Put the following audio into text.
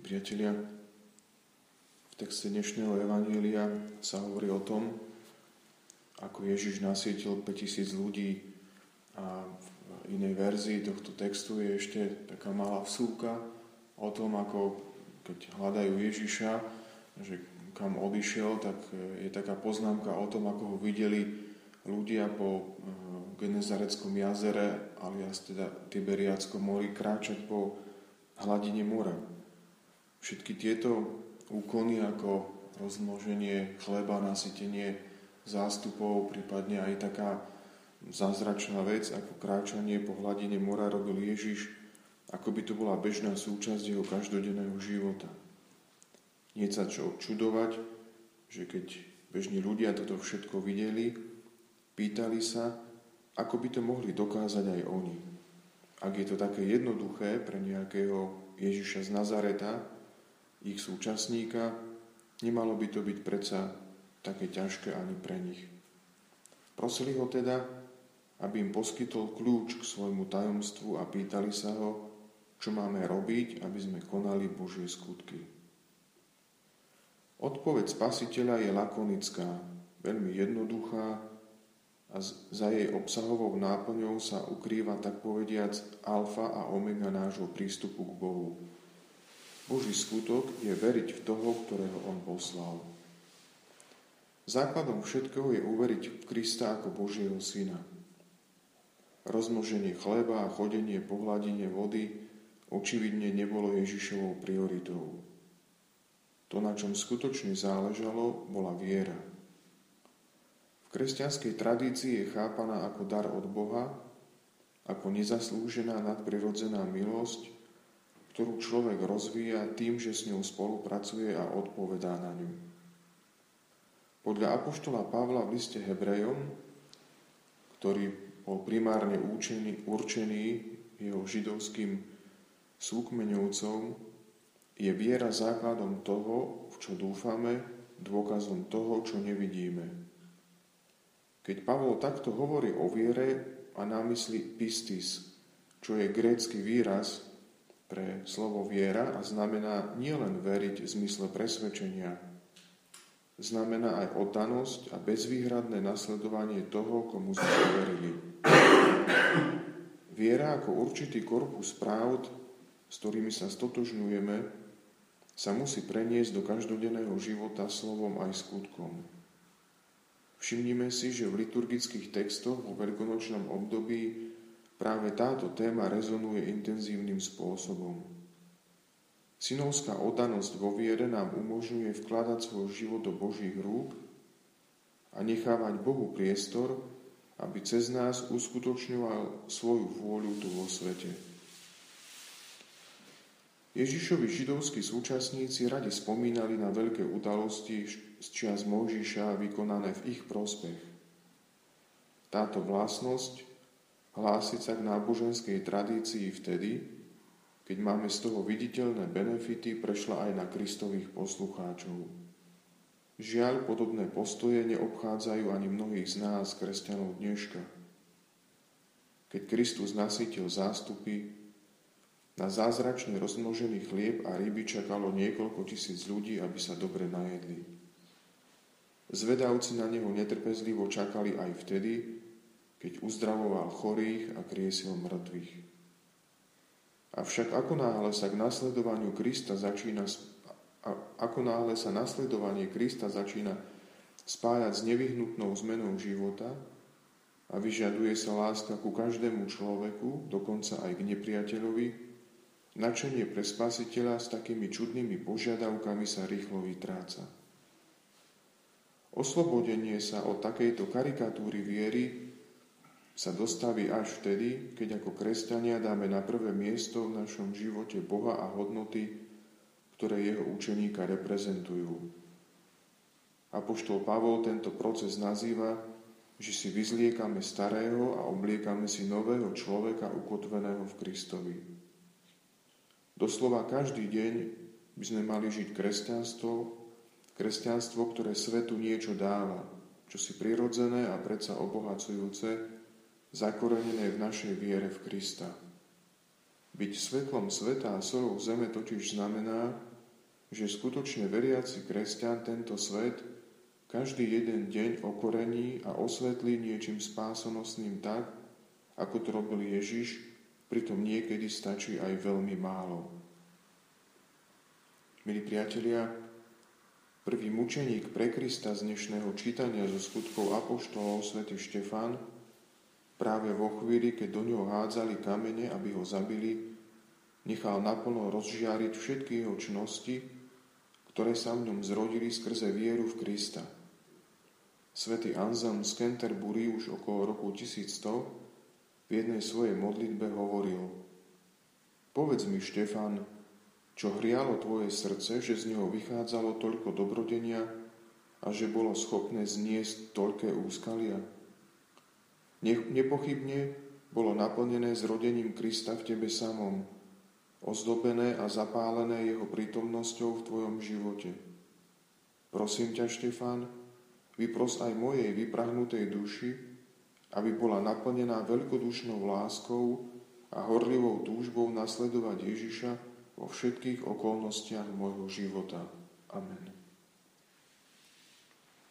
priatelia, v texte dnešného Evanielia sa hovorí o tom, ako Ježiš nasietil 5000 ľudí a v inej verzii tohto textu je ešte taká malá vsúka o tom, ako keď hľadajú Ježiša, že kam odišiel, tak je taká poznámka o tom, ako ho videli ľudia po eh, Genezareckom jazere, alias teda Tiberiackom mori, kráčať po hladine mora. Všetky tieto úkony ako rozmnoženie chleba, nasytenie zástupov, prípadne aj taká zázračná vec, ako kráčanie po hladine mora robil Ježiš, ako by to bola bežná súčasť jeho každodenného života. Nie sa čo čudovať, že keď bežní ľudia toto všetko videli, pýtali sa, ako by to mohli dokázať aj oni. Ak je to také jednoduché pre nejakého Ježiša z Nazareta, ich súčasníka, nemalo by to byť predsa také ťažké ani pre nich. Prosili ho teda, aby im poskytol kľúč k svojmu tajomstvu a pýtali sa ho, čo máme robiť, aby sme konali Božie skutky. Odpoveď spasiteľa je lakonická, veľmi jednoduchá a za jej obsahovou náplňou sa ukrýva tak povediac alfa a omega nášho prístupu k Bohu. Boží skutok je veriť v toho, ktorého On poslal. Základom všetkého je uveriť v Krista ako Božieho Syna. Rozmnoženie chleba a chodenie po hladine vody očividne nebolo Ježišovou prioritou. To, na čom skutočne záležalo, bola viera. V kresťanskej tradícii je chápaná ako dar od Boha, ako nezaslúžená nadprirodzená milosť, ktorú človek rozvíja tým, že s ňou spolupracuje a odpovedá na ňu. Podľa apoštola Pavla v liste Hebrejom, ktorý bol primárne určený, určený jeho židovským súkmeňovcom, je viera základom toho, v čo dúfame, dôkazom toho, čo nevidíme. Keď Pavol takto hovorí o viere, a na pistis, čo je grécky výraz, pre slovo viera a znamená nielen veriť v zmysle presvedčenia, znamená aj oddanosť a bezvýhradné nasledovanie toho, komu sme verili. Viera ako určitý korpus pravd, s ktorými sa stotožňujeme, sa musí preniesť do každodenného života slovom aj skutkom. Všimnime si, že v liturgických textoch vo veľkonočnom období Práve táto téma rezonuje intenzívnym spôsobom. Synovská oddanosť vo viere nám umožňuje vkladať svoj život do Božích rúk a nechávať Bohu priestor, aby cez nás uskutočňoval svoju vôľu tu vo svete. Ježišovi židovskí súčasníci radi spomínali na veľké udalosti z čias Mojžiša vykonané v ich prospech. Táto vlastnosť hlásiť sa k náboženskej tradícii vtedy, keď máme z toho viditeľné benefity, prešla aj na kristových poslucháčov. Žiaľ, podobné postoje neobchádzajú ani mnohých z nás, kresťanov dneška. Keď Kristus nasýtil zástupy, na zázračne rozmnožený chlieb a ryby čakalo niekoľko tisíc ľudí, aby sa dobre najedli. Zvedavci na neho netrpezlivo čakali aj vtedy, keď uzdravoval chorých a kriesil mŕtvych. Avšak ako náhle sa k nasledovaniu Krista začína, ako náhle sa nasledovanie Krista začína spájať s nevyhnutnou zmenou života a vyžaduje sa láska ku každému človeku, dokonca aj k nepriateľovi, načenie pre spasiteľa s takými čudnými požiadavkami sa rýchlo vytráca. Oslobodenie sa od takejto karikatúry viery sa dostaví až vtedy, keď ako kresťania dáme na prvé miesto v našom živote Boha a hodnoty, ktoré jeho učeníka reprezentujú. Apoštol Pavol tento proces nazýva, že si vyzliekame starého a obliekame si nového človeka ukotveného v Kristovi. Doslova každý deň by sme mali žiť kresťanstvo, kresťanstvo, ktoré svetu niečo dáva, čo si prirodzené a predsa obohacujúce, zakorenené v našej viere v Krista. Byť svetlom sveta a solou zeme totiž znamená, že skutočne veriaci kresťan tento svet každý jeden deň okorení a osvetlí niečím spásonosným tak, ako to robil Ježiš, pritom niekedy stačí aj veľmi málo. Milí priatelia, prvý mučeník pre Krista z dnešného čítania zo skutkov Apoštolov svätý Štefan práve vo chvíli, keď do ňoho hádzali kamene, aby ho zabili, nechal naplno rozžiariť všetky jeho čnosti, ktoré sa v ňom zrodili skrze vieru v Krista. Svetý Anselm z Canterbury už okolo roku 1100 v jednej svojej modlitbe hovoril Povedz mi, Štefan, čo hrialo tvoje srdce, že z neho vychádzalo toľko dobrodenia a že bolo schopné zniesť toľké úskalia? Nepochybne bolo naplnené zrodením Krista v tebe samom, ozdobené a zapálené jeho prítomnosťou v tvojom živote. Prosím ťa, Štefán, vypros aj mojej vyprahnutej duši, aby bola naplnená veľkodušnou láskou a horlivou túžbou nasledovať Ježiša vo všetkých okolnostiach môjho života. Amen.